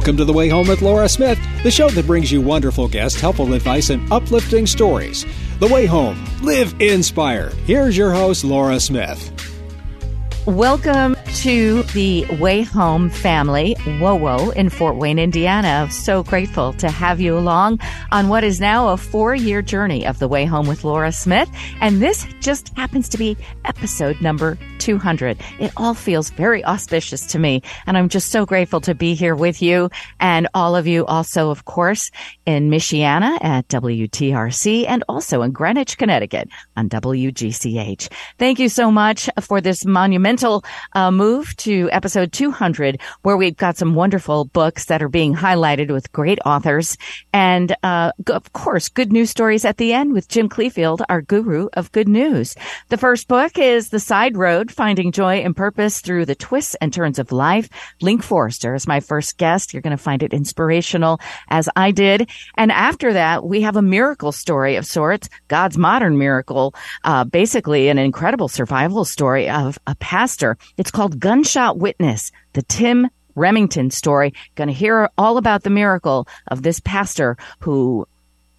Welcome to The Way Home with Laura Smith, the show that brings you wonderful guests, helpful advice, and uplifting stories. The Way Home. Live inspired. Here's your host, Laura Smith. Welcome to the Way Home family, WOWO in Fort Wayne, Indiana. So grateful to have you along on what is now a four year journey of the Way Home with Laura Smith. And this just happens to be episode number 200. It all feels very auspicious to me. And I'm just so grateful to be here with you and all of you also, of course, in Michiana at WTRC and also in Greenwich, Connecticut on WGCH. Thank you so much for this monumental uh, move to episode 200, where we've got some wonderful books that are being highlighted with great authors. And, uh, of course, good news stories at the end with Jim Cleefield, our guru of good news. The first book is The Side Road, Finding Joy and Purpose Through the Twists and Turns of Life. Link Forrester is my first guest. You're going to find it inspirational as I did. And after that, we have a miracle story of sorts, God's modern miracle, uh, basically an incredible survival story of a pastor. It's called Gunshot Witness, the Tim Remington story. Going to hear all about the miracle of this pastor who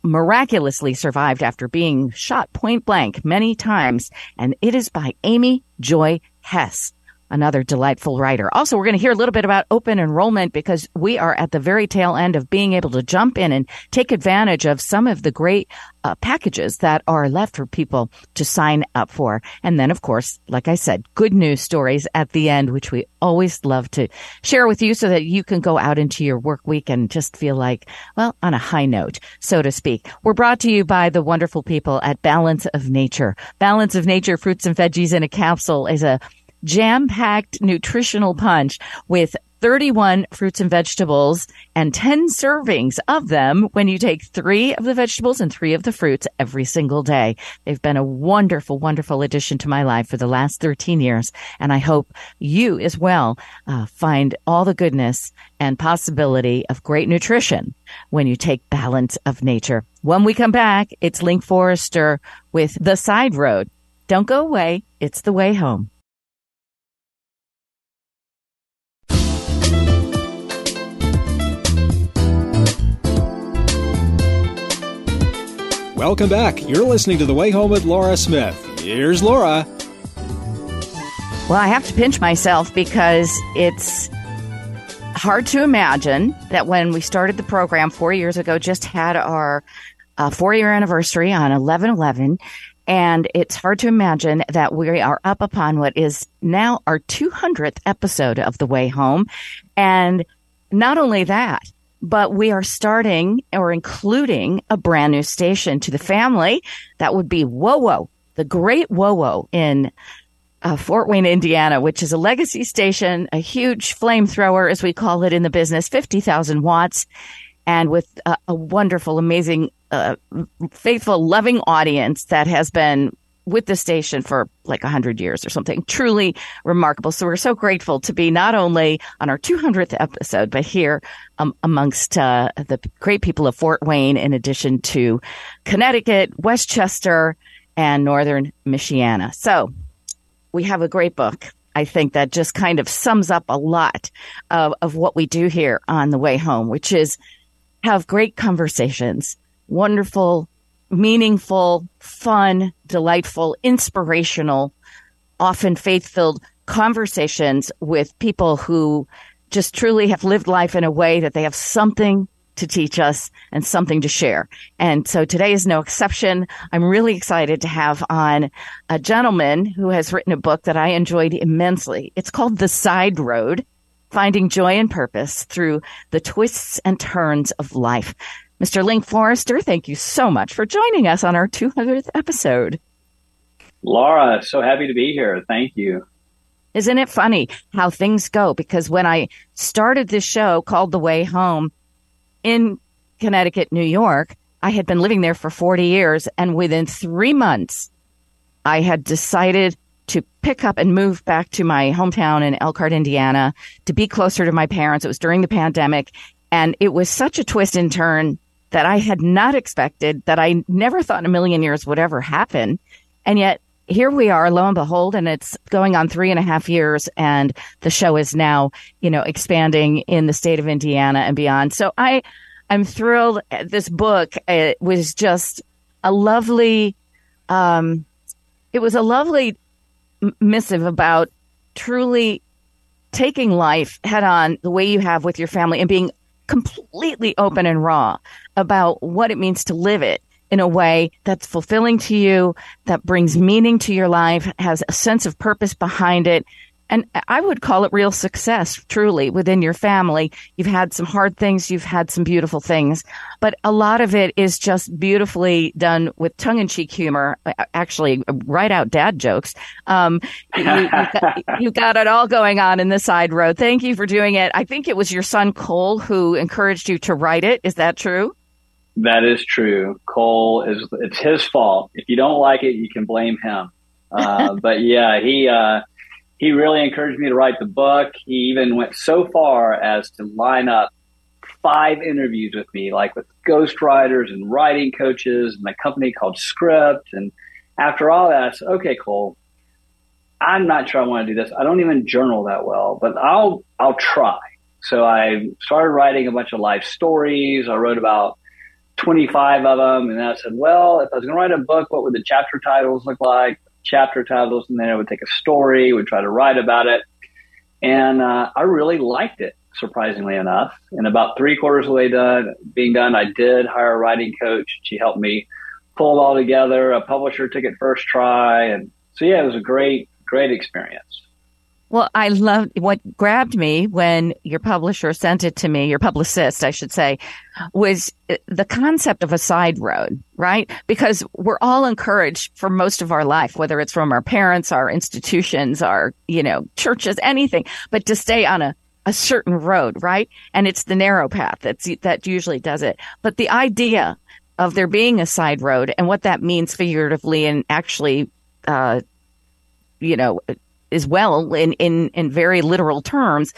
miraculously survived after being shot point blank many times. And it is by Amy Joy Hess another delightful writer. Also, we're going to hear a little bit about open enrollment because we are at the very tail end of being able to jump in and take advantage of some of the great uh, packages that are left for people to sign up for. And then, of course, like I said, good news stories at the end, which we always love to share with you so that you can go out into your work week and just feel like, well, on a high note, so to speak. We're brought to you by the wonderful people at Balance of Nature. Balance of Nature fruits and veggies in a capsule is a jam packed nutritional punch with 31 fruits and vegetables and 10 servings of them when you take three of the vegetables and three of the fruits every single day. They've been a wonderful, wonderful addition to my life for the last 13 years. And I hope you as well uh, find all the goodness and possibility of great nutrition when you take balance of nature. When we come back, it's Link Forrester with The Side Road. Don't go away. It's the way home. Welcome back. You're listening to The Way Home with Laura Smith. Here's Laura. Well, I have to pinch myself because it's hard to imagine that when we started the program four years ago, just had our uh, four year anniversary on 11 11. And it's hard to imagine that we are up upon what is now our 200th episode of The Way Home. And not only that, but we are starting or including a brand new station to the family. That would be WOWO, the Great WOWO in uh, Fort Wayne, Indiana, which is a legacy station, a huge flamethrower, as we call it in the business, 50,000 watts, and with a, a wonderful, amazing, uh, faithful, loving audience that has been with the station for like 100 years or something. Truly remarkable. So we're so grateful to be not only on our 200th episode, but here um, amongst uh, the great people of Fort Wayne, in addition to Connecticut, Westchester, and Northern Michiana. So we have a great book. I think that just kind of sums up a lot of, of what we do here on the way home, which is have great conversations, wonderful meaningful, fun, delightful, inspirational, often faith filled conversations with people who just truly have lived life in a way that they have something to teach us and something to share. And so today is no exception. I'm really excited to have on a gentleman who has written a book that I enjoyed immensely. It's called The Side Road. Finding joy and purpose through the twists and turns of life. Mr. Link Forrester, thank you so much for joining us on our 200th episode. Laura, so happy to be here. Thank you. Isn't it funny how things go? Because when I started this show called The Way Home in Connecticut, New York, I had been living there for 40 years. And within three months, I had decided to pick up and move back to my hometown in Elkhart, Indiana, to be closer to my parents. It was during the pandemic. And it was such a twist and turn that I had not expected, that I never thought in a million years would ever happen. And yet here we are, lo and behold, and it's going on three and a half years, and the show is now, you know, expanding in the state of Indiana and beyond. So I, I'm thrilled. This book it was just a lovely, um, it was a lovely missive about truly taking life head on the way you have with your family and being completely open and raw about what it means to live it in a way that's fulfilling to you, that brings meaning to your life, has a sense of purpose behind it. And I would call it real success, truly, within your family. You've had some hard things, you've had some beautiful things, but a lot of it is just beautifully done with tongue in cheek humor, actually, right out dad jokes. Um, you, you, got, you got it all going on in the side road. Thank you for doing it. I think it was your son, Cole, who encouraged you to write it. Is that true? That is true. Cole is it's his fault. If you don't like it, you can blame him. Uh, but yeah, he uh, he really encouraged me to write the book. He even went so far as to line up five interviews with me, like with ghostwriters and writing coaches and a company called Script. And after all that, I said, okay, Cole, I'm not sure I want to do this. I don't even journal that well, but I'll I'll try. So I started writing a bunch of life stories. I wrote about 25 of them. And I said, well, if I was going to write a book, what would the chapter titles look like? Chapter titles. And then I would take a story, would try to write about it. And uh, I really liked it, surprisingly enough. And about three quarters of the way done, being done, I did hire a writing coach. She helped me pull it all together. A publisher took it first try. And so, yeah, it was a great, great experience. Well, I love what grabbed me when your publisher sent it to me, your publicist, I should say, was uh, the concept of a side road, right? Because we're all encouraged for most of our life, whether it's from our parents, our institutions, our, you know, churches, anything, but to stay on a, a certain road, right? And it's the narrow path that's, that usually does it. But the idea of there being a side road and what that means figuratively and actually, uh, you know, as well in, in, in very literal terms.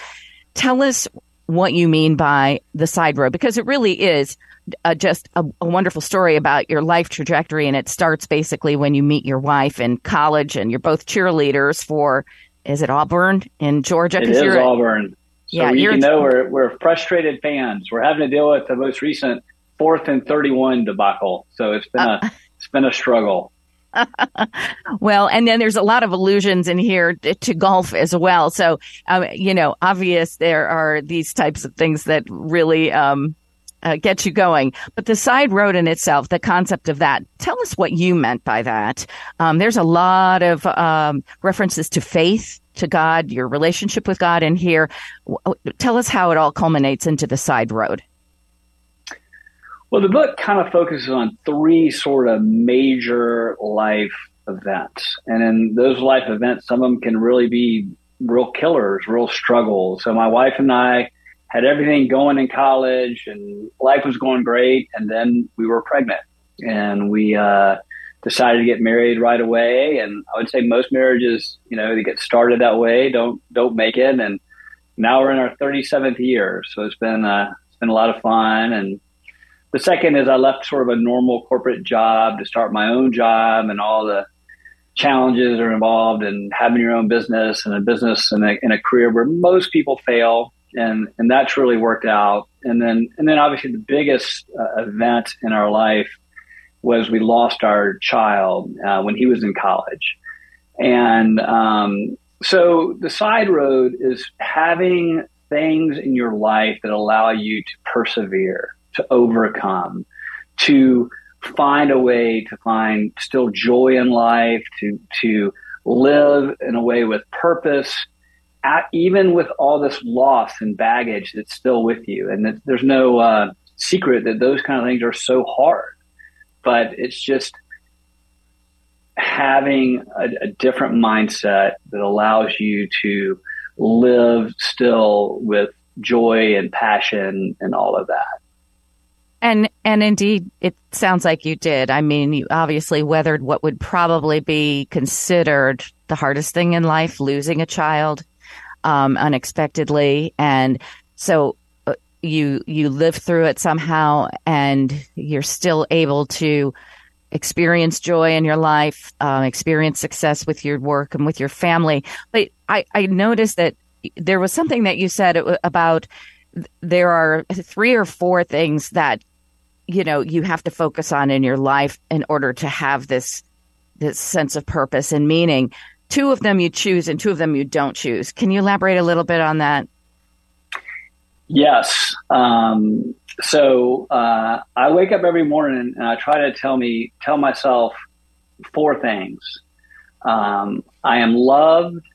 Tell us what you mean by the side road, because it really is uh, just a, a, wonderful story about your life trajectory. And it starts basically when you meet your wife in college and you're both cheerleaders for, is it Auburn in Georgia? It is Auburn. So yeah, you know we're, we're frustrated fans. We're having to deal with the most recent fourth and 31 debacle. So it's been uh, a, it's been a struggle. well, and then there's a lot of allusions in here to golf as well. So, um, you know, obvious there are these types of things that really um, uh, get you going. But the side road in itself, the concept of that, tell us what you meant by that. Um, there's a lot of um, references to faith, to God, your relationship with God in here. Tell us how it all culminates into the side road. Well, the book kind of focuses on three sort of major life events. And in those life events, some of them can really be real killers, real struggles. So my wife and I had everything going in college and life was going great. And then we were pregnant and we, uh, decided to get married right away. And I would say most marriages, you know, they get started that way, don't, don't make it. And now we're in our 37th year. So it's been, uh, it's been a lot of fun and, the second is I left sort of a normal corporate job to start my own job and all the challenges are involved in having your own business and a business and a, in a career where most people fail. And, and that's really worked out. And then, and then obviously the biggest uh, event in our life was we lost our child uh, when he was in college. And um, so the side road is having things in your life that allow you to persevere to overcome, to find a way to find still joy in life, to, to live in a way with purpose, at, even with all this loss and baggage that's still with you. And there's no uh, secret that those kind of things are so hard, but it's just having a, a different mindset that allows you to live still with joy and passion and all of that. And and indeed, it sounds like you did. I mean, you obviously weathered what would probably be considered the hardest thing in life, losing a child um, unexpectedly, and so uh, you you live through it somehow, and you're still able to experience joy in your life, um, experience success with your work and with your family. But I, I noticed that there was something that you said about there are three or four things that you know you have to focus on in your life in order to have this this sense of purpose and meaning. Two of them you choose and two of them you don't choose. Can you elaborate a little bit on that? Yes. Um, so uh, i wake up every morning and i try to tell me tell myself four things. Um, i am loved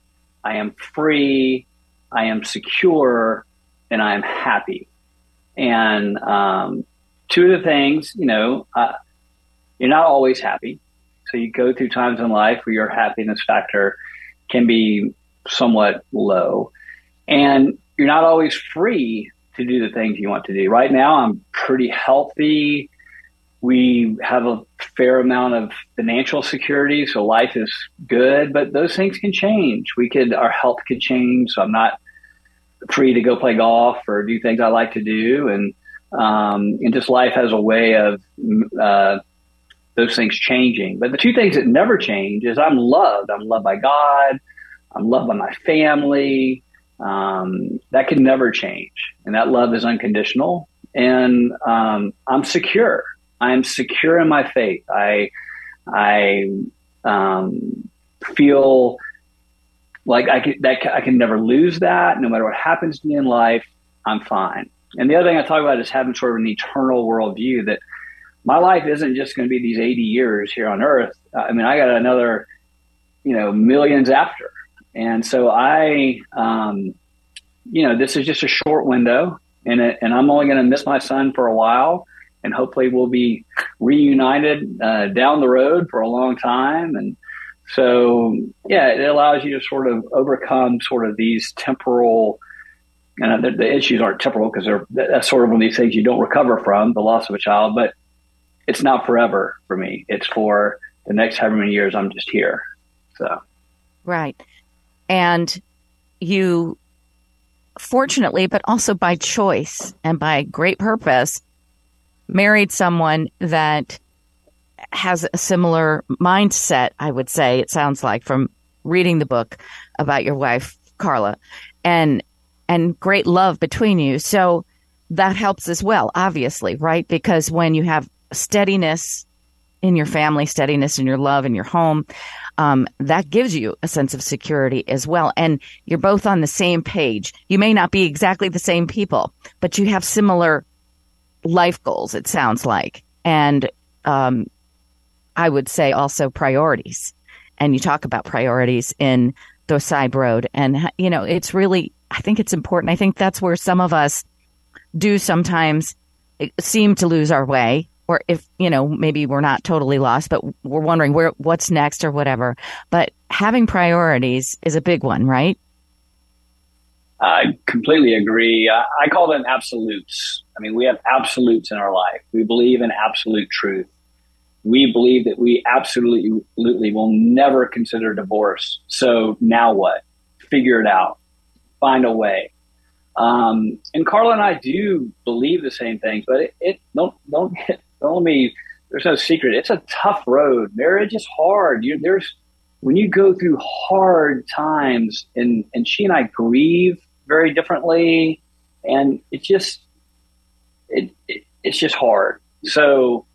i am free i am secure and i am happy. And um, two of the things, you know, uh, you're not always happy. So you go through times in life where your happiness factor can be somewhat low. And you're not always free to do the things you want to do. Right now, I'm pretty healthy. We have a fair amount of financial security, so life is good, but those things can change. We could, our health could change. So I'm not free to go play golf or do things I like to do. And um, and just life has a way of uh, those things changing. But the two things that never change is I'm loved. I'm loved by God. I'm loved by my family. Um, that can never change, and that love is unconditional. And um, I'm secure. I'm secure in my faith. I I um, feel like I can, that I can never lose that. No matter what happens to me in life, I'm fine. And the other thing I talk about is having sort of an eternal worldview that my life isn't just going to be these 80 years here on earth. I mean, I got another, you know, millions after. And so I, um, you know, this is just a short window and, it, and I'm only going to miss my son for a while and hopefully we'll be reunited uh, down the road for a long time. And so, yeah, it allows you to sort of overcome sort of these temporal and the, the issues aren't temporal because they're that's sort of one of these things you don't recover from the loss of a child, but it's not forever for me. It's for the next however many years I'm just here. So, right, and you fortunately, but also by choice and by great purpose, married someone that has a similar mindset. I would say it sounds like from reading the book about your wife, Carla, and and great love between you. So that helps as well, obviously, right? Because when you have steadiness in your family, steadiness in your love in your home, um, that gives you a sense of security as well. And you're both on the same page. You may not be exactly the same people, but you have similar life goals, it sounds like. And um, I would say also priorities. And you talk about priorities in the side road. And, you know, it's really I think it's important. I think that's where some of us do sometimes eh, seem to lose our way or if you know maybe we're not totally lost but we're wondering where what's next or whatever. But having priorities is a big one right? I completely agree. I call them absolutes. I mean we have absolutes in our life. We believe in absolute truth. We believe that we absolutely will never consider divorce. So now what? Figure it out find a way. Um, and Carla and I do believe the same things, but it, it don't don't don't let me. There's no secret. It's a tough road. Marriage is hard. You, there's when you go through hard times, and and she and I grieve very differently, and it just it, it it's just hard. So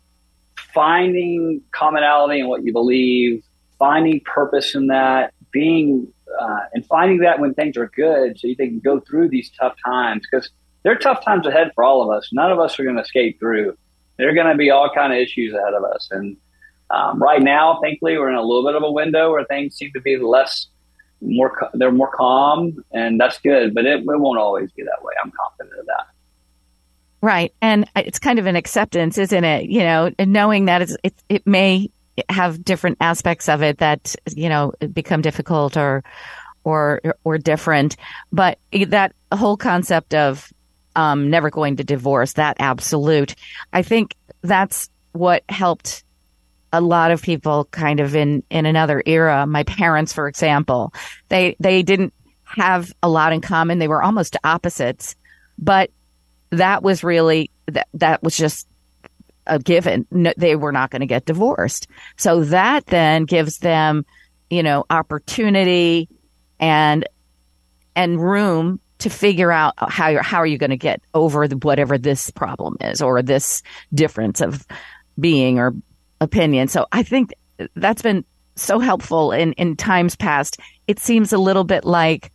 finding commonality in what you believe, finding purpose in that, being uh, and finding that when things are good, so you can go through these tough times because there are tough times ahead for all of us. None of us are going to escape through. There are going to be all kind of issues ahead of us, and um, right now, thankfully, we're in a little bit of a window where things seem to be less, more, they're more calm, and that's good. But it, it won't always be that way. I'm confident of that. Right, and it's kind of an acceptance, isn't it? You know, knowing that it's, it, it may have different aspects of it that you know become difficult or or or different. But that whole concept of um, never going to divorce that absolute i think that's what helped a lot of people kind of in in another era. My parents for example they they didn't have a lot in common. They were almost opposites but that was really that that was just a given. No, they were not going to get divorced. So that then gives them, you know, opportunity and and room to figure out how you're, how are you going to get over the, whatever this problem is or this difference of being or opinion. So I think that's been so helpful in in times past. It seems a little bit like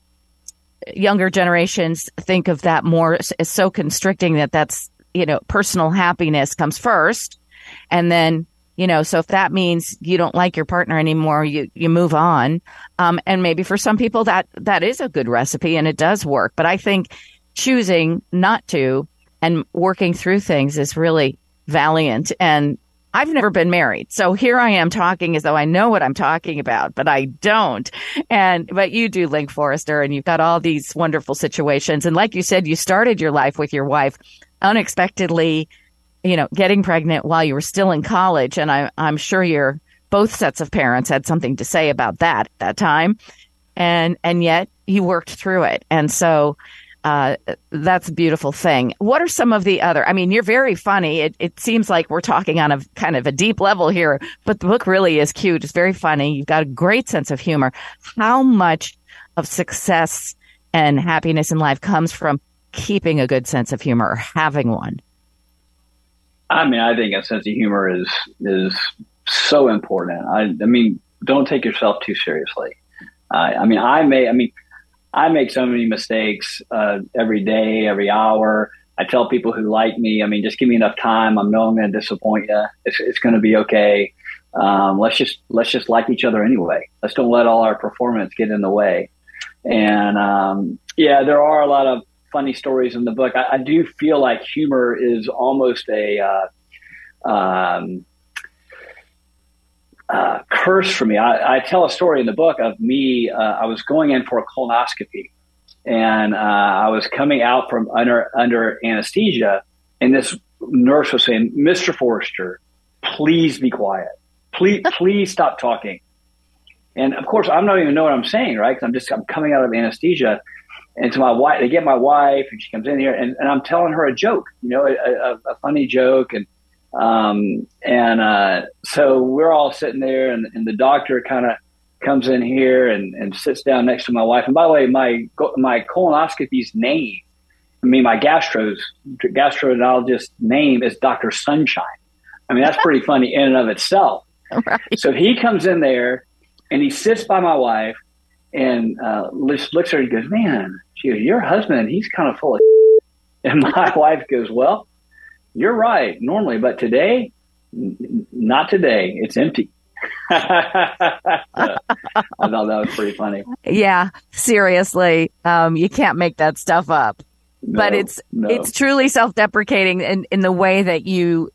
younger generations think of that more as so constricting that that's you know personal happiness comes first and then you know so if that means you don't like your partner anymore you you move on um, and maybe for some people that that is a good recipe and it does work but i think choosing not to and working through things is really valiant and I've never been married. So here I am talking as though I know what I'm talking about, but I don't. And, but you do, Link Forrester, and you've got all these wonderful situations. And like you said, you started your life with your wife unexpectedly, you know, getting pregnant while you were still in college. And I, I'm sure your both sets of parents had something to say about that at that time. And, and yet you worked through it. And so, uh, that's a beautiful thing. What are some of the other? I mean, you're very funny. It, it seems like we're talking on a kind of a deep level here, but the book really is cute. It's very funny. You've got a great sense of humor. How much of success and happiness in life comes from keeping a good sense of humor or having one? I mean, I think a sense of humor is is so important. I, I mean, don't take yourself too seriously. I mean, I may. I mean I make so many mistakes uh, every day, every hour. I tell people who like me, I mean, just give me enough time. I know I'm going to disappoint you. It's, it's going to be okay. Um, let's just let's just like each other anyway. Let's don't let all our performance get in the way. And um, yeah, there are a lot of funny stories in the book. I, I do feel like humor is almost a uh, um, uh, curse for me. I, I, tell a story in the book of me. Uh, I was going in for a colonoscopy, and uh, I was coming out from under under anesthesia, and this nurse was saying, "Mr. Forrester, please be quiet. Please, please stop talking." And of course, I'm not even know what I'm saying, right? Because I'm just I'm coming out of anesthesia. And to my wife, they get my wife, and she comes in here, and, and I'm telling her a joke, you know, a, a, a funny joke, and um, and uh, so we're all sitting there, and, and the doctor kind of comes in here and, and sits down next to my wife. And by the way, my my colonoscopy's name, I mean my gastro's gastroenterologist name is Doctor Sunshine. I mean that's pretty funny in and of itself. Right. So he comes in there and he sits by my wife and uh, looks, looks at her and goes, "Man, your husband, he's kind of full of." And my wife goes, "Well." You're right, normally, but today, n- not today. It's empty. I thought that was pretty funny. Yeah, seriously, um, you can't make that stuff up. No, but it's no. it's truly self-deprecating in, in the way that you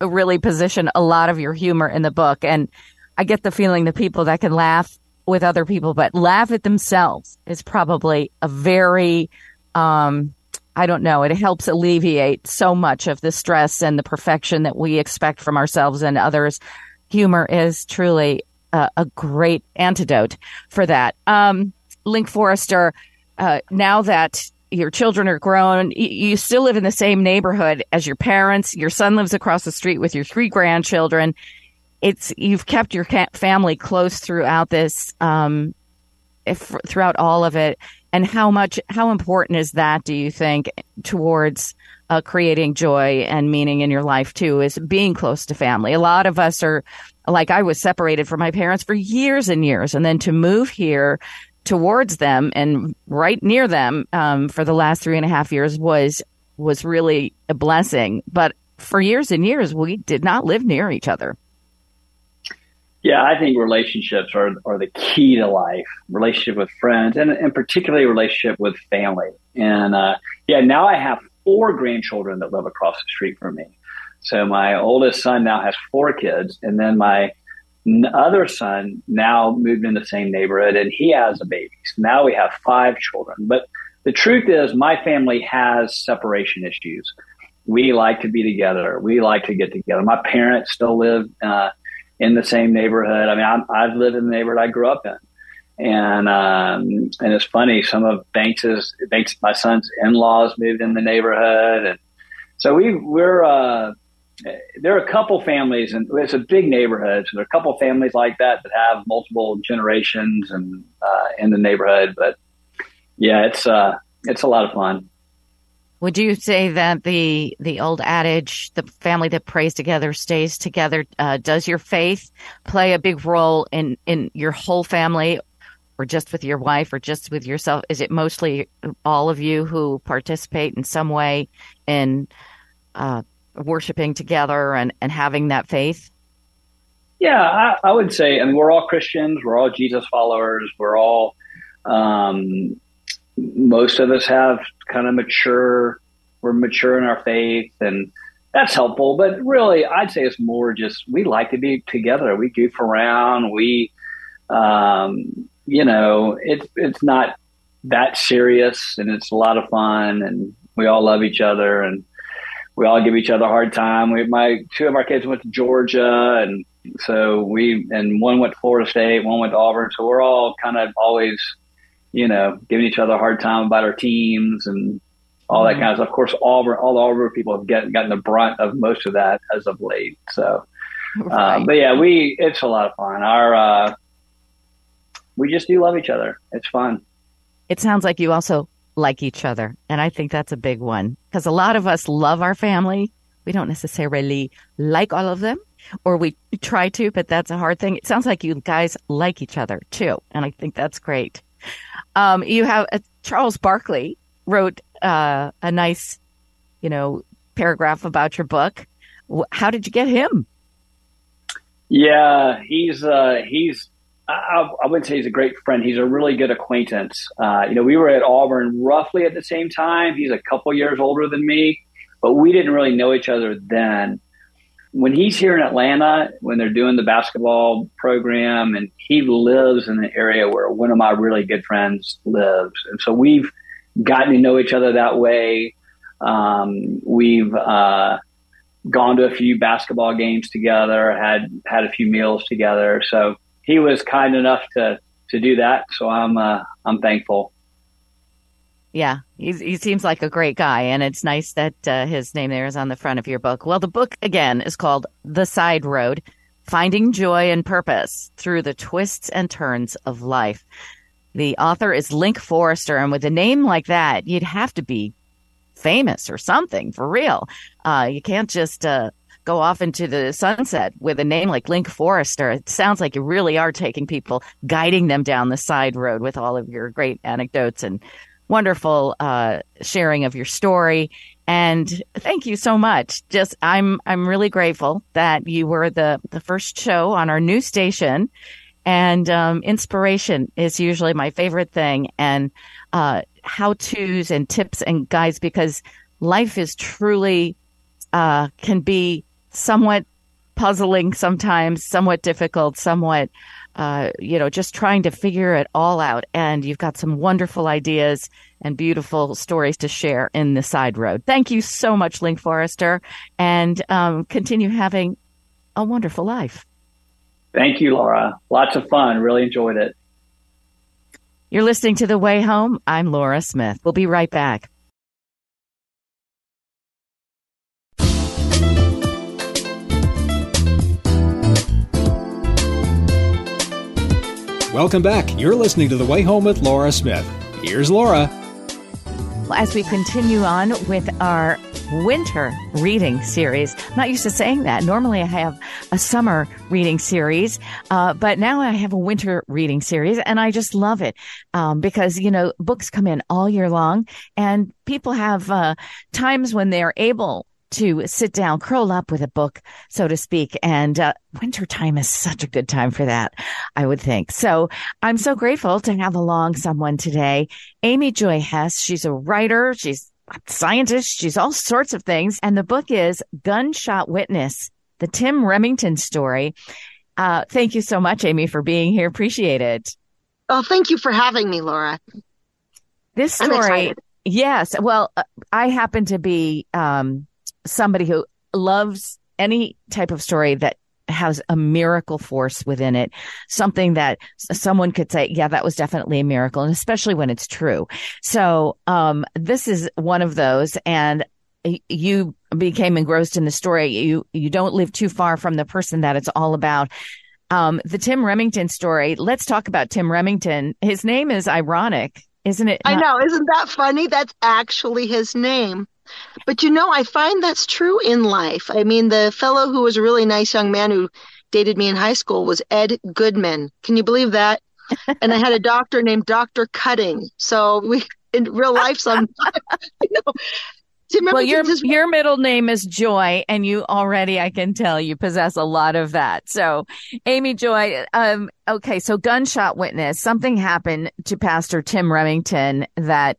really position a lot of your humor in the book. And I get the feeling the people that can laugh with other people, but laugh at themselves is probably a very um, I don't know, it helps alleviate so much of the stress and the perfection that we expect from ourselves and others. Humor is truly a, a great antidote for that. Um, Link Forrester, uh, now that your children are grown, you, you still live in the same neighborhood as your parents. Your son lives across the street with your three grandchildren. It's you've kept your family close throughout this, um, if, throughout all of it. And how much how important is that do you think towards uh, creating joy and meaning in your life too is being close to family? A lot of us are like i was separated from my parents for years and years and then to move here towards them and right near them um, for the last three and a half years was was really a blessing. But for years and years we did not live near each other yeah, I think relationships are, are the key to life. Relationship with friends, and, and particularly relationship with family. And uh, yeah, now I have four grandchildren that live across the street from me. So my oldest son now has four kids, and then my other son now moved in the same neighborhood, and he has a baby. So now we have five children. But the truth is, my family has separation issues. We like to be together. We like to get together. My parents still live. Uh, in the same neighborhood. I mean, I'm, I've lived in the neighborhood I grew up in. And um, and it's funny. Some of Banks's Banks, my son's in laws moved in the neighborhood, and so we we're uh, there are a couple families, and it's a big neighborhood, so there are a couple families like that that have multiple generations and uh, in the neighborhood. But yeah, it's uh, it's a lot of fun. Would you say that the the old adage, "the family that prays together stays together," uh, does your faith play a big role in in your whole family, or just with your wife, or just with yourself? Is it mostly all of you who participate in some way in uh, worshiping together and and having that faith? Yeah, I, I, would say. Mean, we're all Christians. We're all Jesus followers. We're all um, most of us have kind of mature, we're mature in our faith and that's helpful. But really, I'd say it's more just we like to be together. We goof around. We, um, you know, it's it's not that serious, and it's a lot of fun, and we all love each other, and we all give each other a hard time. We, my two of our kids went to Georgia, and so we and one went to Florida State, one went to Auburn. So we're all kind of always you know, giving each other a hard time about our teams and all mm-hmm. that kind of stuff. Of course, Auburn, all the Auburn people have get, gotten the brunt of most of that as of late. So, uh, right. uh, but yeah, we, it's a lot of fun. Our, uh, we just do love each other. It's fun. It sounds like you also like each other. And I think that's a big one because a lot of us love our family. We don't necessarily like all of them or we try to, but that's a hard thing. It sounds like you guys like each other too. And I think that's great. Um, you have uh, Charles Barkley wrote uh, a nice, you know, paragraph about your book. How did you get him? Yeah, he's uh, he's I, I, wouldn't say he's a great friend. He's a really good acquaintance. Uh, you know, we were at Auburn roughly at the same time. He's a couple years older than me, but we didn't really know each other then when he's here in Atlanta, when they're doing the basketball program, and he lives in the area where one of my really good friends lives, and so we've gotten to know each other that way. Um, we've uh, gone to a few basketball games together, had had a few meals together. So he was kind enough to to do that. So I'm uh, I'm thankful. Yeah, He's, he seems like a great guy, and it's nice that uh, his name there is on the front of your book. Well, the book again is called The Side Road Finding Joy and Purpose Through the Twists and Turns of Life. The author is Link Forrester, and with a name like that, you'd have to be famous or something for real. Uh, you can't just uh, go off into the sunset with a name like Link Forrester. It sounds like you really are taking people, guiding them down the side road with all of your great anecdotes and wonderful uh, sharing of your story. And thank you so much. Just I'm I'm really grateful that you were the the first show on our new station. And um, inspiration is usually my favorite thing, and uh, how tos and tips and guides because life is truly uh, can be somewhat puzzling sometimes, somewhat difficult, somewhat uh, you know, just trying to figure it all out. And you've got some wonderful ideas and beautiful stories to share in the side road. Thank you so much, Link Forrester, and um, continue having a wonderful life. Thank you, Laura. Lots of fun. Really enjoyed it. You're listening to The Way Home. I'm Laura Smith. We'll be right back. Welcome back. You're listening to The Way Home with Laura Smith. Here's Laura. As we continue on with our winter reading series, I'm not used to saying that. Normally I have a summer reading series, uh, but now I have a winter reading series and I just love it um, because, you know, books come in all year long and people have uh, times when they're able to sit down, curl up with a book, so to speak. And uh, wintertime is such a good time for that, I would think. So I'm so grateful to have along someone today, Amy Joy Hess. She's a writer. She's a scientist. She's all sorts of things. And the book is Gunshot Witness, the Tim Remington story. Uh, thank you so much, Amy, for being here. Appreciate it. Oh, thank you for having me, Laura. This story, yes. Well, uh, I happen to be um, somebody who loves any type of story that has a miracle force within it, something that someone could say, yeah, that was definitely a miracle. And especially when it's true. So, um, this is one of those. And you became engrossed in the story. You you don't live too far from the person that it's all about. Um, the Tim Remington story. Let's talk about Tim Remington. His name is ironic, isn't it? I know. Isn't that funny? That's actually his name. But you know, I find that's true in life. I mean, the fellow who was a really nice young man who dated me in high school was Ed Goodman. Can you believe that? and I had a doctor named Dr. Cutting. So we in real life sometimes you know well, your your middle name is Joy, and you already, I can tell, you possess a lot of that. So, Amy Joy, um, okay, so gunshot witness, something happened to Pastor Tim Remington that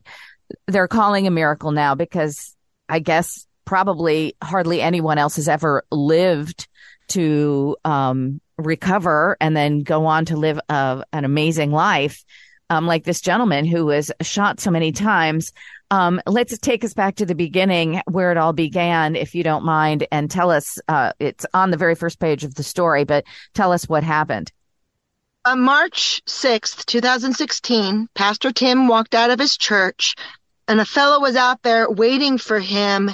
they're calling a miracle now because I guess probably hardly anyone else has ever lived to um, recover and then go on to live uh, an amazing life. Um, like this gentleman who was shot so many times. Um, let's take us back to the beginning where it all began, if you don't mind, and tell us, uh, it's on the very first page of the story, but tell us what happened. On March 6th, 2016, Pastor Tim walked out of his church and a fellow was out there waiting for him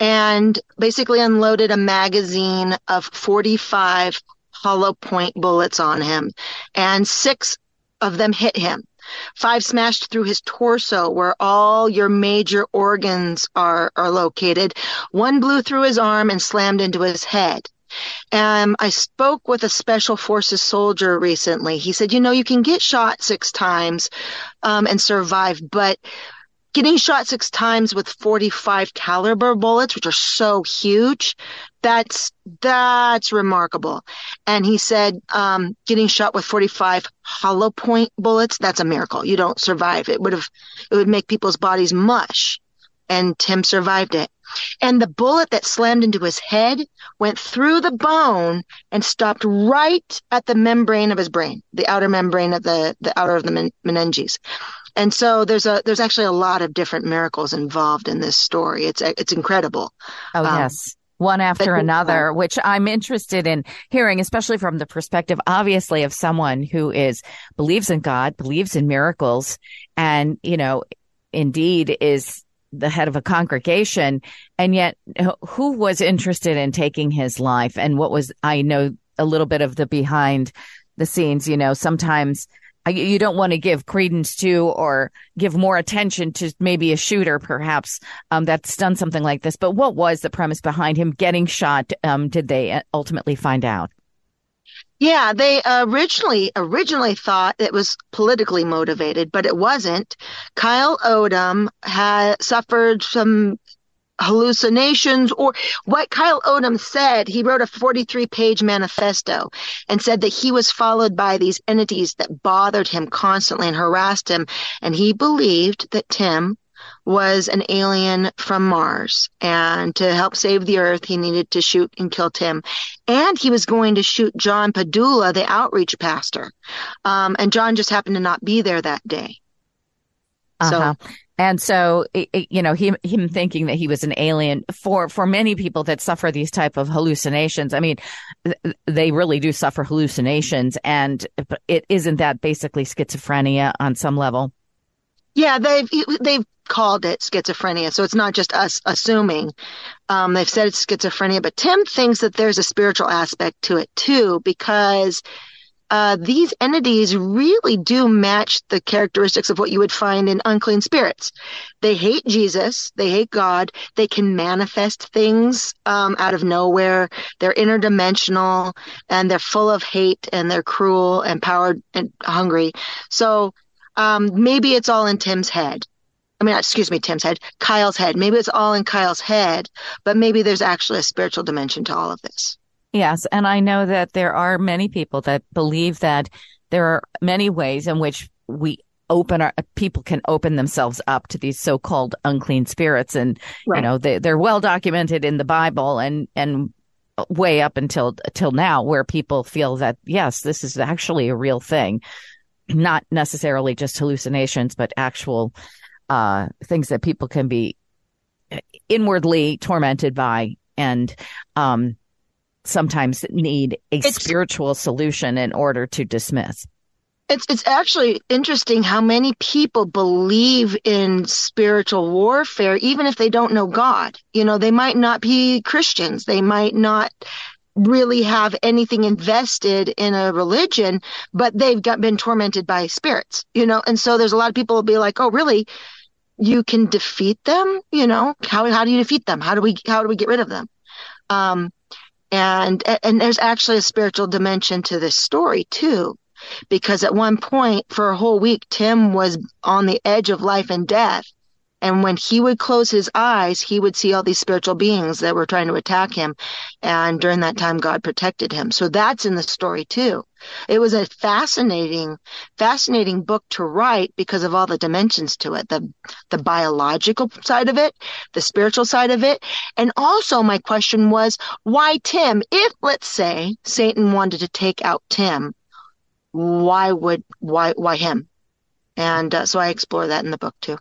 and basically unloaded a magazine of 45 hollow point bullets on him and six of them hit him. Five smashed through his torso where all your major organs are, are located. One blew through his arm and slammed into his head. Um, I spoke with a special forces soldier recently. He said, you know, you can get shot six times um, and survive, but getting shot six times with 45 caliber bullets, which are so huge, that's that's remarkable. And he said, um, getting shot with 45 hollow point bullets, that's a miracle. You don't survive. It would have it would make people's bodies mush. And Tim survived it. And the bullet that slammed into his head went through the bone and stopped right at the membrane of his brain, the outer membrane of the, the outer of the men- meninges. And so there's a there's actually a lot of different miracles involved in this story. It's it's incredible. Oh um, yes. One after another, which I'm interested in hearing, especially from the perspective, obviously, of someone who is believes in God, believes in miracles, and you know, indeed is the head of a congregation, and yet who was interested in taking his life, and what was I know a little bit of the behind the scenes. You know, sometimes you don't want to give credence to or give more attention to maybe a shooter perhaps um, that's done something like this. But what was the premise behind him getting shot? Um, did they uh, ultimately find out? Yeah they originally originally thought it was politically motivated but it wasn't. Kyle odom had suffered some hallucinations or what Kyle Odom said. He wrote a 43 page manifesto and said that he was followed by these entities that bothered him constantly and harassed him. And he believed that Tim was an alien from Mars. And to help save the earth, he needed to shoot and kill Tim. And he was going to shoot John Padula, the outreach pastor. Um, and John just happened to not be there that day. Uh-huh. So and so, you know, him, him thinking that he was an alien for, for many people that suffer these type of hallucinations. I mean, they really do suffer hallucinations and it isn't that basically schizophrenia on some level. Yeah, they've, they've called it schizophrenia. So it's not just us assuming. Um, they've said it's schizophrenia, but Tim thinks that there's a spiritual aspect to it too, because uh, these entities really do match the characteristics of what you would find in unclean spirits. They hate Jesus. They hate God. They can manifest things um, out of nowhere. They're interdimensional and they're full of hate and they're cruel and powered and hungry. So um, maybe it's all in Tim's head. I mean, excuse me, Tim's head, Kyle's head. Maybe it's all in Kyle's head, but maybe there's actually a spiritual dimension to all of this. Yes. And I know that there are many people that believe that there are many ways in which we open our people can open themselves up to these so-called unclean spirits and right. you know they, they're well documented in the bible and and way up until till now where people feel that yes this is actually a real thing not necessarily just hallucinations but actual uh things that people can be inwardly tormented by and um sometimes need a it's, spiritual solution in order to dismiss. It's it's actually interesting how many people believe in spiritual warfare even if they don't know God. You know, they might not be Christians. They might not really have anything invested in a religion, but they've got been tormented by spirits, you know? And so there's a lot of people will be like, "Oh, really? You can defeat them? You know, how how do you defeat them? How do we how do we get rid of them?" Um and and there's actually a spiritual dimension to this story too because at one point for a whole week tim was on the edge of life and death and when he would close his eyes he would see all these spiritual beings that were trying to attack him. And during that time god protected him. So that's in the story too. It was a fascinating fascinating book to write because of all the dimensions to it the the biological side of it the spiritual side of it. And also my question was why tim? If let's say satan wanted to take out tim why would why why him? And uh, so i explore that in the book too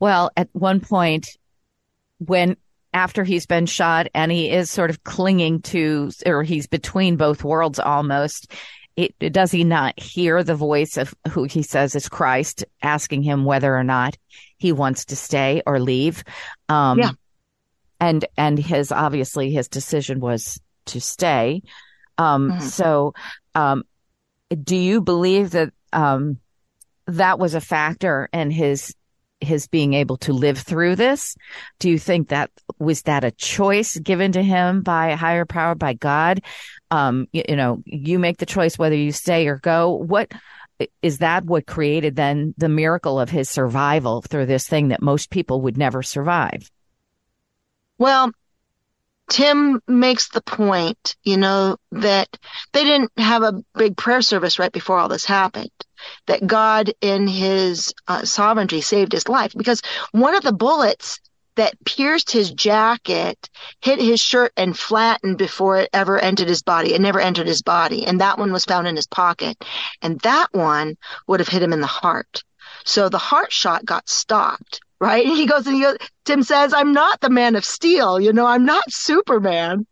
well at one point when after he's been shot and he is sort of clinging to or he's between both worlds almost it, does he not hear the voice of who he says is christ asking him whether or not he wants to stay or leave? Um yeah. and and his obviously his decision was to stay. Um mm-hmm. so um do you believe that um, that was a factor in his his being able to live through this? Do you think that was that a choice given to him by a higher power, by God? Um, you, you know, you make the choice whether you stay or go. What is that? What created then the miracle of his survival through this thing that most people would never survive? Well, Tim makes the point, you know, that they didn't have a big prayer service right before all this happened. That God, in His uh, sovereignty, saved his life because one of the bullets that pierced his jacket hit his shirt and flattened before it ever entered his body. It never entered his body, and that one was found in his pocket, and that one would have hit him in the heart. So the heart shot got stopped right? And He goes and he goes, Tim says, I'm not the man of steel, you know, I'm not Superman.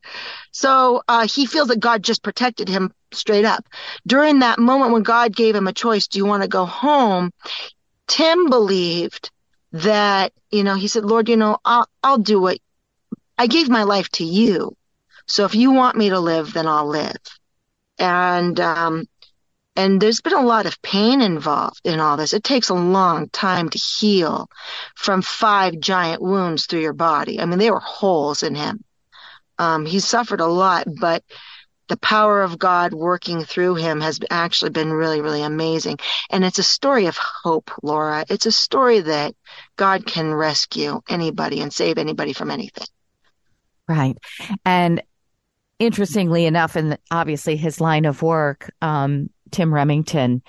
So uh, he feels that God just protected him straight up. During that moment when God gave him a choice, do you want to go home? Tim believed that, you know, he said, Lord, you know, I'll, I'll do what I gave my life to you. So if you want me to live, then I'll live. And um, and there's been a lot of pain involved in all this. It takes a long time to heal from five giant wounds through your body. I mean, they were holes in him. Um, he suffered a lot, but the power of God working through him has actually been really, really amazing. And it's a story of hope, Laura. It's a story that God can rescue anybody and save anybody from anything. Right. And interestingly enough, and obviously his line of work, um, Tim Remington,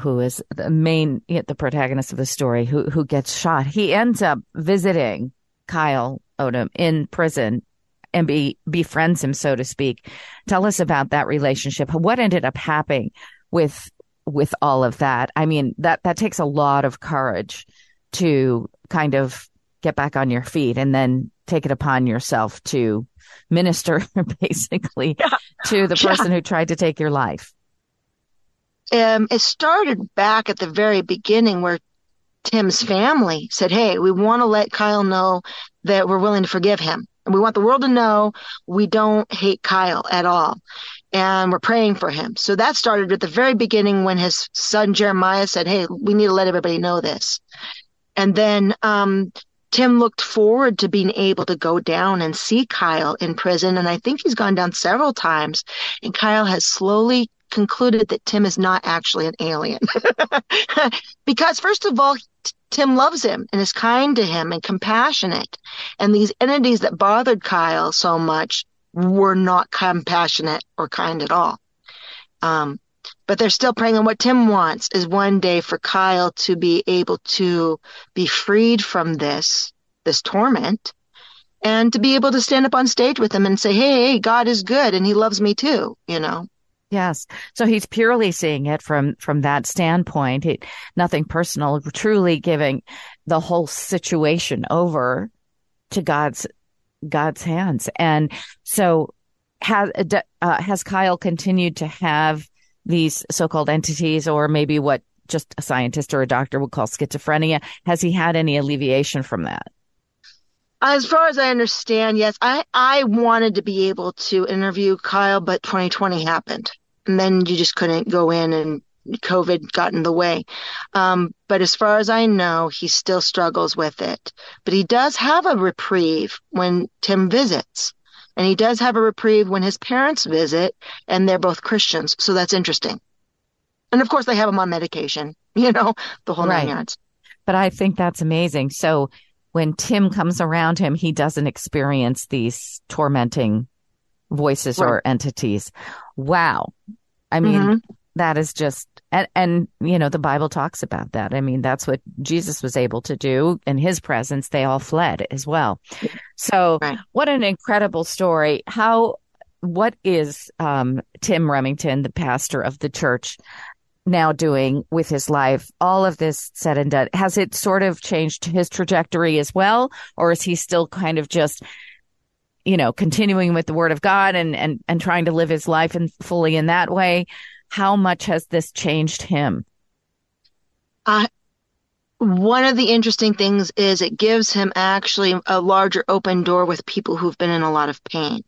who is the main, the protagonist of the story, who who gets shot. He ends up visiting Kyle Odom in prison and be befriends him, so to speak. Tell us about that relationship. What ended up happening with with all of that? I mean, that that takes a lot of courage to kind of get back on your feet and then take it upon yourself to minister basically yeah. to the person yeah. who tried to take your life um, it started back at the very beginning where Tim's family said, Hey, we want to let Kyle know that we're willing to forgive him. And we want the world to know we don't hate Kyle at all. And we're praying for him. So that started at the very beginning when his son Jeremiah said, Hey, we need to let everybody know this. And then, um, Tim looked forward to being able to go down and see Kyle in prison. And I think he's gone down several times. And Kyle has slowly concluded that Tim is not actually an alien. because, first of all, Tim loves him and is kind to him and compassionate. And these entities that bothered Kyle so much were not compassionate or kind at all. Um, but they're still praying. And what Tim wants is one day for Kyle to be able to be freed from this, this torment, and to be able to stand up on stage with him and say, Hey, God is good and he loves me too, you know? Yes. So he's purely seeing it from, from that standpoint. He, nothing personal, truly giving the whole situation over to God's, God's hands. And so has, uh, has Kyle continued to have these so-called entities or maybe what just a scientist or a doctor would call schizophrenia. Has he had any alleviation from that? As far as I understand, yes. I, I wanted to be able to interview Kyle, but 2020 happened. And then you just couldn't go in and COVID got in the way. Um, but as far as I know, he still struggles with it. But he does have a reprieve when Tim visits. And he does have a reprieve when his parents visit, and they're both Christians. So that's interesting. And of course, they have him on medication, you know, the whole right. nine yards. But I think that's amazing. So when Tim comes around him, he doesn't experience these tormenting voices right. or entities. Wow. I mean, mm-hmm. that is just, and, and, you know, the Bible talks about that. I mean, that's what Jesus was able to do in his presence. They all fled as well. So right. what an incredible story. How, what is, um, Tim Remington, the pastor of the church, now doing with his life, all of this said and done, has it sort of changed his trajectory as well? Or is he still kind of just, you know, continuing with the word of God and, and, and trying to live his life and fully in that way? How much has this changed him? Uh, one of the interesting things is it gives him actually a larger open door with people who've been in a lot of pain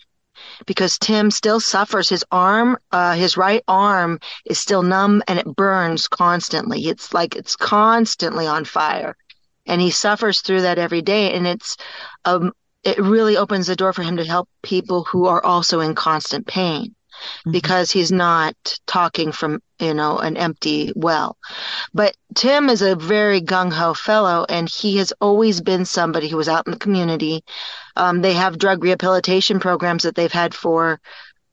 because Tim still suffers. His arm, uh, his right arm is still numb and it burns constantly. It's like it's constantly on fire. And he suffers through that every day. And it's, um, it really opens the door for him to help people who are also in constant pain mm-hmm. because he's not talking from, you know, an empty well. But Tim is a very gung ho fellow, and he has always been somebody who was out in the community. Um, they have drug rehabilitation programs that they've had for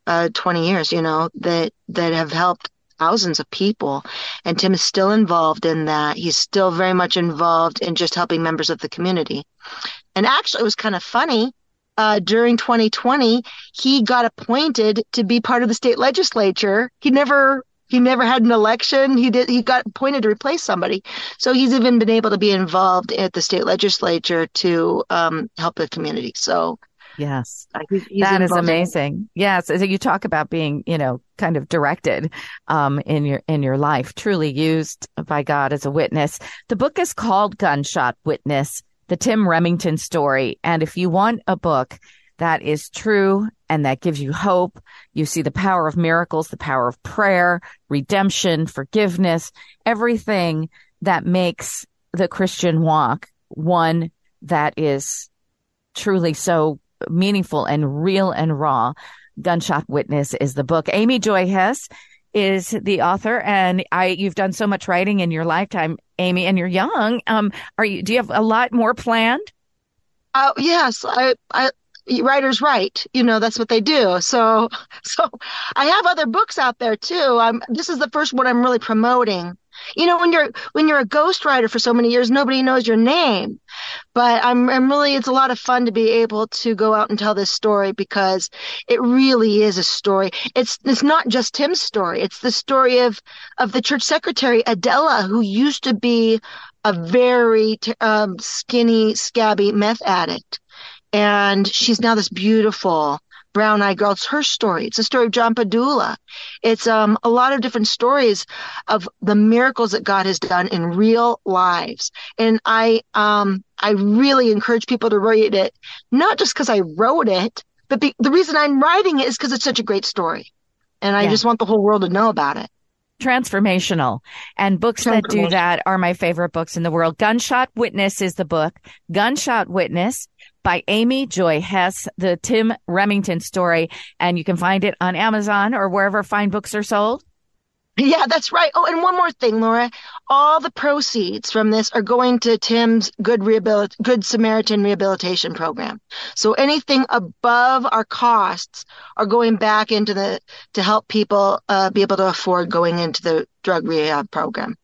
uh, 20 years, you know, that, that have helped thousands of people. And Tim is still involved in that. He's still very much involved in just helping members of the community. And actually, it was kind of funny uh, during 2020, he got appointed to be part of the state legislature. He never he never had an election. He did. He got appointed to replace somebody. So he's even been able to be involved at the state legislature to um, help the community. So yes, he's that is amazing. Yes, so you talk about being, you know, kind of directed um, in your in your life, truly used by God as a witness. The book is called Gunshot Witness the Tim Remington story. And if you want a book that is true and that gives you hope, you see the power of miracles, the power of prayer, redemption, forgiveness, everything that makes the Christian walk one that is truly so meaningful and real and raw. Gunshot Witness is the book. Amy Joy Hess is the author and I you've done so much writing in your lifetime Amy and you're young. Um are you do you have a lot more planned? Uh, yes. I I writers write. You know that's what they do. So so I have other books out there too. I'm this is the first one I'm really promoting you know, when you're when you're a ghostwriter for so many years, nobody knows your name. But I'm I'm really it's a lot of fun to be able to go out and tell this story because it really is a story. It's it's not just Tim's story. It's the story of of the church secretary Adela, who used to be a very um, skinny, scabby meth addict, and she's now this beautiful Brown Eyed Girl. It's her story. It's a story of John Padula. It's um, a lot of different stories of the miracles that God has done in real lives. And I, um, I really encourage people to read it, not just because I wrote it, but be, the reason I'm writing it is because it's such a great story. And I yeah. just want the whole world to know about it transformational. And books that do that are my favorite books in the world. Gunshot Witness is the book. Gunshot Witness by Amy Joy Hess, the Tim Remington story. And you can find it on Amazon or wherever fine books are sold. Yeah, that's right. Oh, and one more thing, Laura. All the proceeds from this are going to Tim's Good Rehabil- Good Samaritan Rehabilitation Program. So anything above our costs are going back into the to help people uh, be able to afford going into the drug rehab program.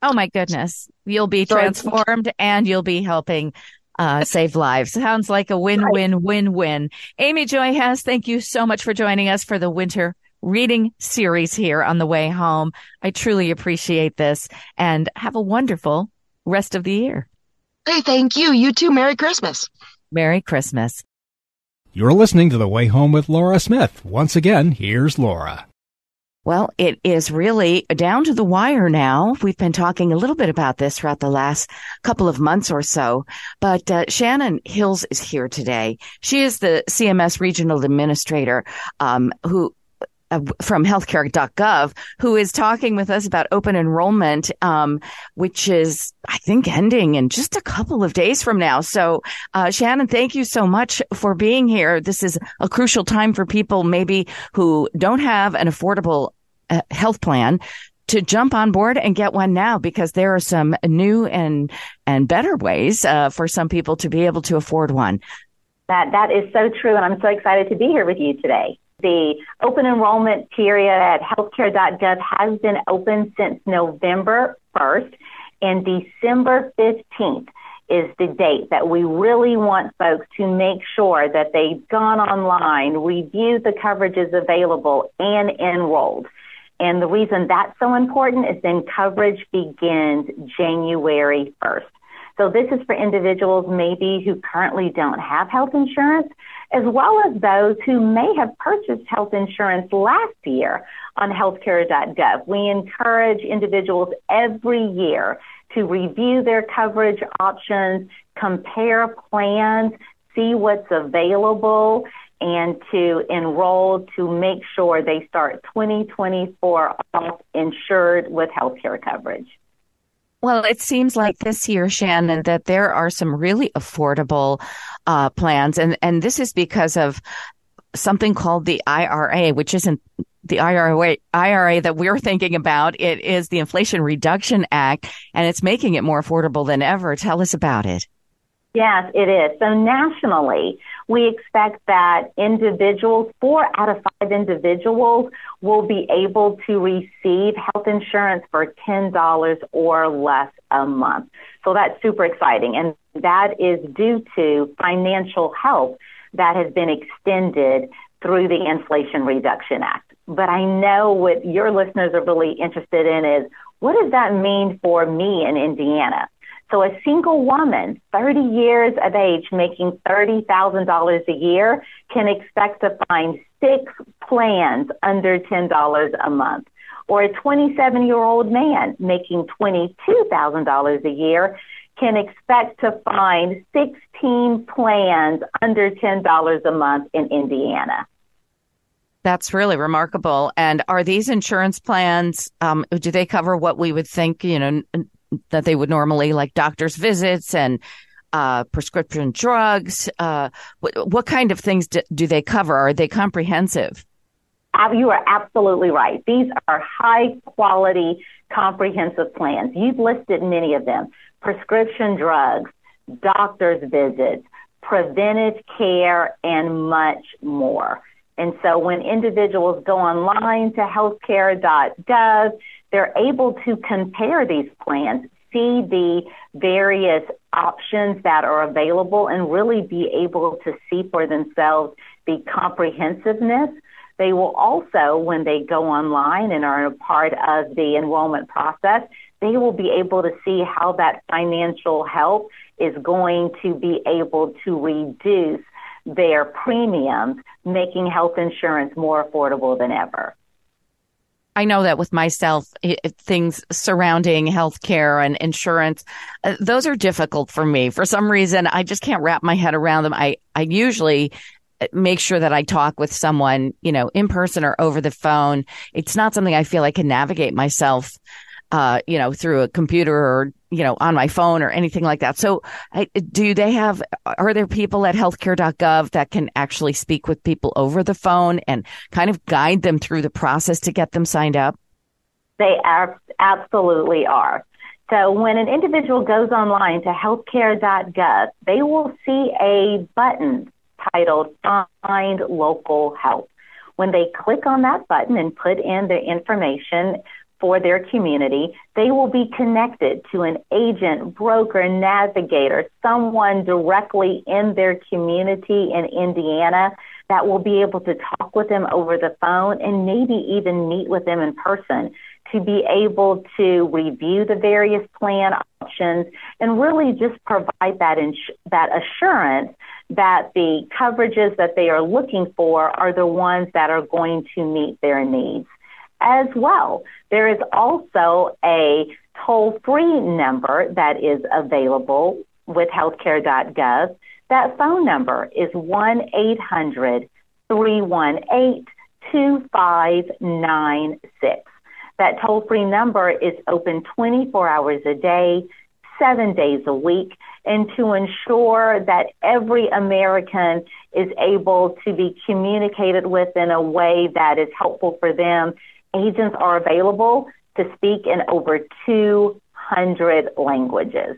Oh my goodness. You'll be transformed and you'll be helping uh, save lives. Sounds like a win, win, win, win. Amy Joy Hess, thank you so much for joining us for the winter reading series here on the way home. I truly appreciate this and have a wonderful rest of the year. Hey, thank you. You too. Merry Christmas. Merry Christmas. You're listening to The Way Home with Laura Smith. Once again, here's Laura. Well, it is really down to the wire now. We've been talking a little bit about this throughout the last couple of months or so, but uh, Shannon Hills is here today. She is the CMS regional administrator um, who uh, from healthcare.gov who is talking with us about open enrollment, um, which is, I think, ending in just a couple of days from now. So, uh, Shannon, thank you so much for being here. This is a crucial time for people maybe who don't have an affordable uh, health plan to jump on board and get one now because there are some new and and better ways uh, for some people to be able to afford one. That that is so true, and I'm so excited to be here with you today. The open enrollment period at healthcare.gov has been open since November 1st, and December 15th is the date that we really want folks to make sure that they've gone online, reviewed the coverages available, and enrolled. And the reason that's so important is then coverage begins January 1st. So this is for individuals maybe who currently don't have health insurance, as well as those who may have purchased health insurance last year on healthcare.gov. We encourage individuals every year to review their coverage options, compare plans, see what's available, and to enroll to make sure they start 2024 off insured with healthcare coverage. Well, it seems like this year, Shannon, that there are some really affordable uh, plans, and and this is because of something called the IRA, which isn't the IRA, IRA that we're thinking about. It is the Inflation Reduction Act, and it's making it more affordable than ever. Tell us about it. Yes, it is. So nationally, we expect that individuals, four out of five individuals, will be able to receive health insurance for $10 or less a month. So that's super exciting. And that is due to financial help that has been extended through the Inflation Reduction Act. But I know what your listeners are really interested in is what does that mean for me in Indiana? So a single woman, 30 years of age, making $30,000 a year can expect to find six plans under $10 a month. Or a 27 year old man making $22,000 a year can expect to find 16 plans under $10 a month in Indiana. That's really remarkable. And are these insurance plans, um, do they cover what we would think, you know, that they would normally, like doctor's visits and uh, prescription drugs? Uh, what, what, kind of things do, do they cover? Are they comprehensive? You are absolutely right. These are high quality, comprehensive plans. You've listed many of them prescription drugs, doctor's visits, preventive care, and much more. And so when individuals go online to healthcare.gov, they're able to compare these plans, see the various options that are available, and really be able to see for themselves the comprehensiveness. They will also, when they go online and are a part of the enrollment process, they will be able to see how that financial help is going to be able to reduce their premiums, making health insurance more affordable than ever. I know that with myself, it, things surrounding healthcare and insurance, uh, those are difficult for me. For some reason, I just can't wrap my head around them. I, I usually uh, make sure that I talk with someone, you know, in person or over the phone. It's not something I feel I can navigate myself uh, you know, through a computer or, you know, on my phone or anything like that. So do they have, are there people at healthcare.gov that can actually speak with people over the phone and kind of guide them through the process to get them signed up? They are, absolutely are. So when an individual goes online to healthcare.gov, they will see a button titled Find Local Help. When they click on that button and put in their information, for their community, they will be connected to an agent, broker, navigator, someone directly in their community in Indiana that will be able to talk with them over the phone and maybe even meet with them in person to be able to review the various plan options and really just provide that ins- that assurance that the coverages that they are looking for are the ones that are going to meet their needs. As well. There is also a toll free number that is available with healthcare.gov. That phone number is 1 800 318 2596. That toll free number is open 24 hours a day, seven days a week, and to ensure that every American is able to be communicated with in a way that is helpful for them, agents are available to speak in over 200 languages.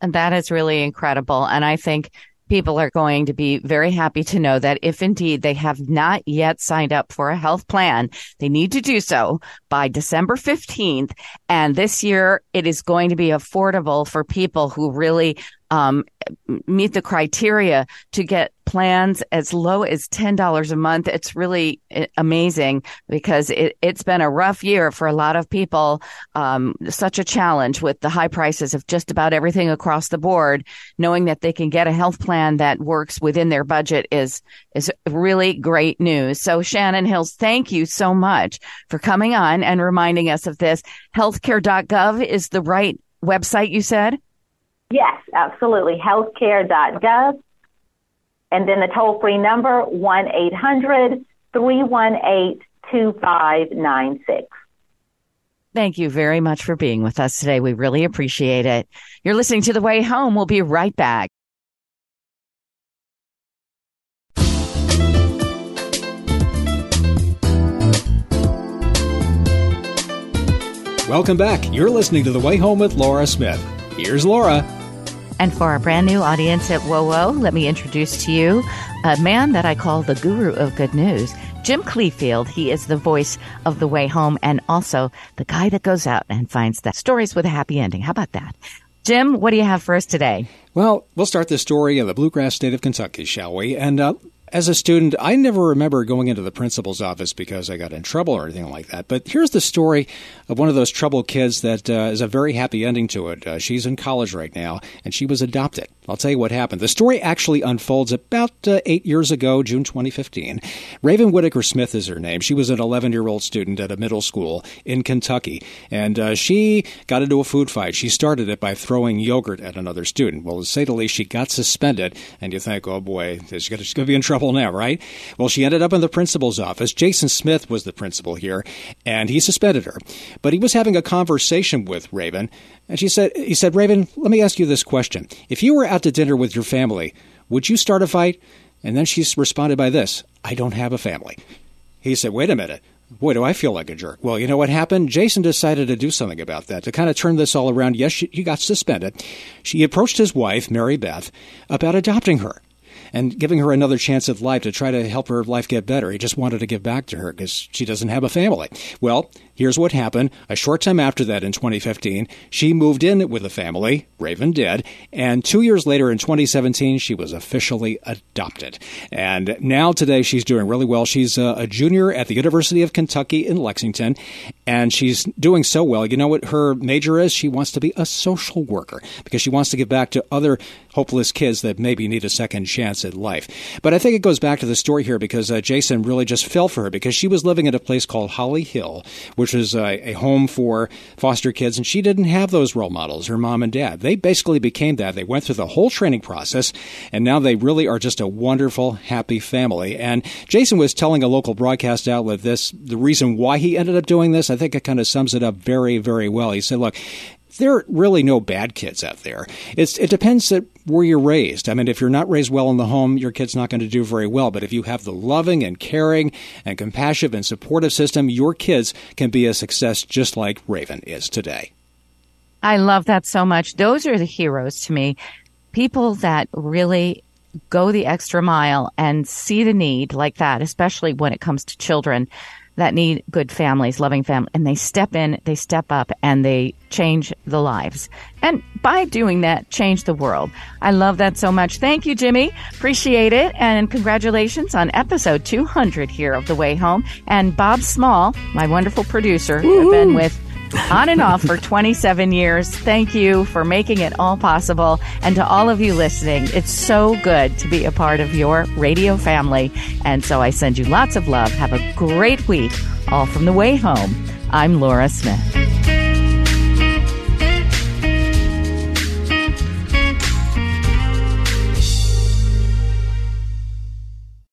And that is really incredible. And I think people are going to be very happy to know that if indeed they have not yet signed up for a health plan, they need to do so by December 15th. And this year it is going to be affordable for people who really um, meet the criteria to get plans as low as $10 a month. It's really eh, amazing because it, has been a rough year for a lot of people. Um, such a challenge with the high prices of just about everything across the board. Knowing that they can get a health plan that works within their budget is, is really great news. So Shannon Hills, thank you so much for coming on and reminding us of this. Healthcare.gov is the right website you said? Yes, absolutely. Healthcare.gov. And then the toll free number, 1 800 318 2596. Thank you very much for being with us today. We really appreciate it. You're listening to The Way Home. We'll be right back. Welcome back. You're listening to The Way Home with Laura Smith. Here's Laura. And for our brand new audience at WOWO, let me introduce to you a man that I call the guru of good news, Jim Cleefield. He is the voice of The Way Home and also the guy that goes out and finds the stories with a happy ending. How about that? Jim, what do you have for us today? Well, we'll start the story in the bluegrass state of Kentucky, shall we? And uh, as a student, I never remember going into the principal's office because I got in trouble or anything like that. But here's the story of one of those troubled kids that uh, is a very happy ending to it. Uh, she's in college right now, and she was adopted. I'll tell you what happened. The story actually unfolds about uh, eight years ago, June 2015. Raven Whitaker Smith is her name. She was an 11 year old student at a middle school in Kentucky, and uh, she got into a food fight. She started it by throwing yogurt at another student. Well, to say the least, she got suspended, and you think, oh boy, she's going to be in trouble now, right? Well, she ended up in the principal's office. Jason Smith was the principal here, and he suspended her. But he was having a conversation with Raven, and she said, he said, Raven, let me ask you this question. If you were out to dinner with your family, would you start a fight? And then she responded by this, I don't have a family. He said, wait a minute. Boy, do I feel like a jerk. Well, you know what happened? Jason decided to do something about that, to kind of turn this all around. Yes, she, he got suspended. She approached his wife, Mary Beth, about adopting her and giving her another chance at life to try to help her life get better. He just wanted to give back to her because she doesn't have a family. Well, here's what happened. A short time after that, in 2015, she moved in with a family. Raven did. And two years later, in 2017, she was officially adopted. And now, today, she's doing really well. She's a, a junior at the University of Kentucky in Lexington, and she's doing so well. You know what her major is? She wants to be a social worker because she wants to give back to other hopeless kids that maybe need a second chance at life. But I think it goes back to the story here because uh, Jason really just fell for her because she was living at a place called Holly Hill, which is a, uh, a home for foster kids, and she didn't have those role models, her mom and dad. They basically became that. They went through the whole training process, and now they really are just a wonderful, happy family. And Jason was telling a local broadcast outlet this, the reason why he ended up doing this. I think it kind of sums it up very, very well. He said, look, there are really no bad kids out there. It's, it depends that where you're raised. I mean, if you're not raised well in the home, your kid's not going to do very well. But if you have the loving and caring and compassionate and supportive system, your kids can be a success just like Raven is today. I love that so much. Those are the heroes to me. People that really go the extra mile and see the need like that, especially when it comes to children that need good families, loving families, and they step in, they step up, and they change the lives. And by doing that, change the world. I love that so much. Thank you, Jimmy. Appreciate it. And congratulations on episode 200 here of The Way Home. And Bob Small, my wonderful producer, have been with on and off for 27 years. Thank you for making it all possible. And to all of you listening, it's so good to be a part of your radio family. And so I send you lots of love. Have a great week, all from the way home. I'm Laura Smith.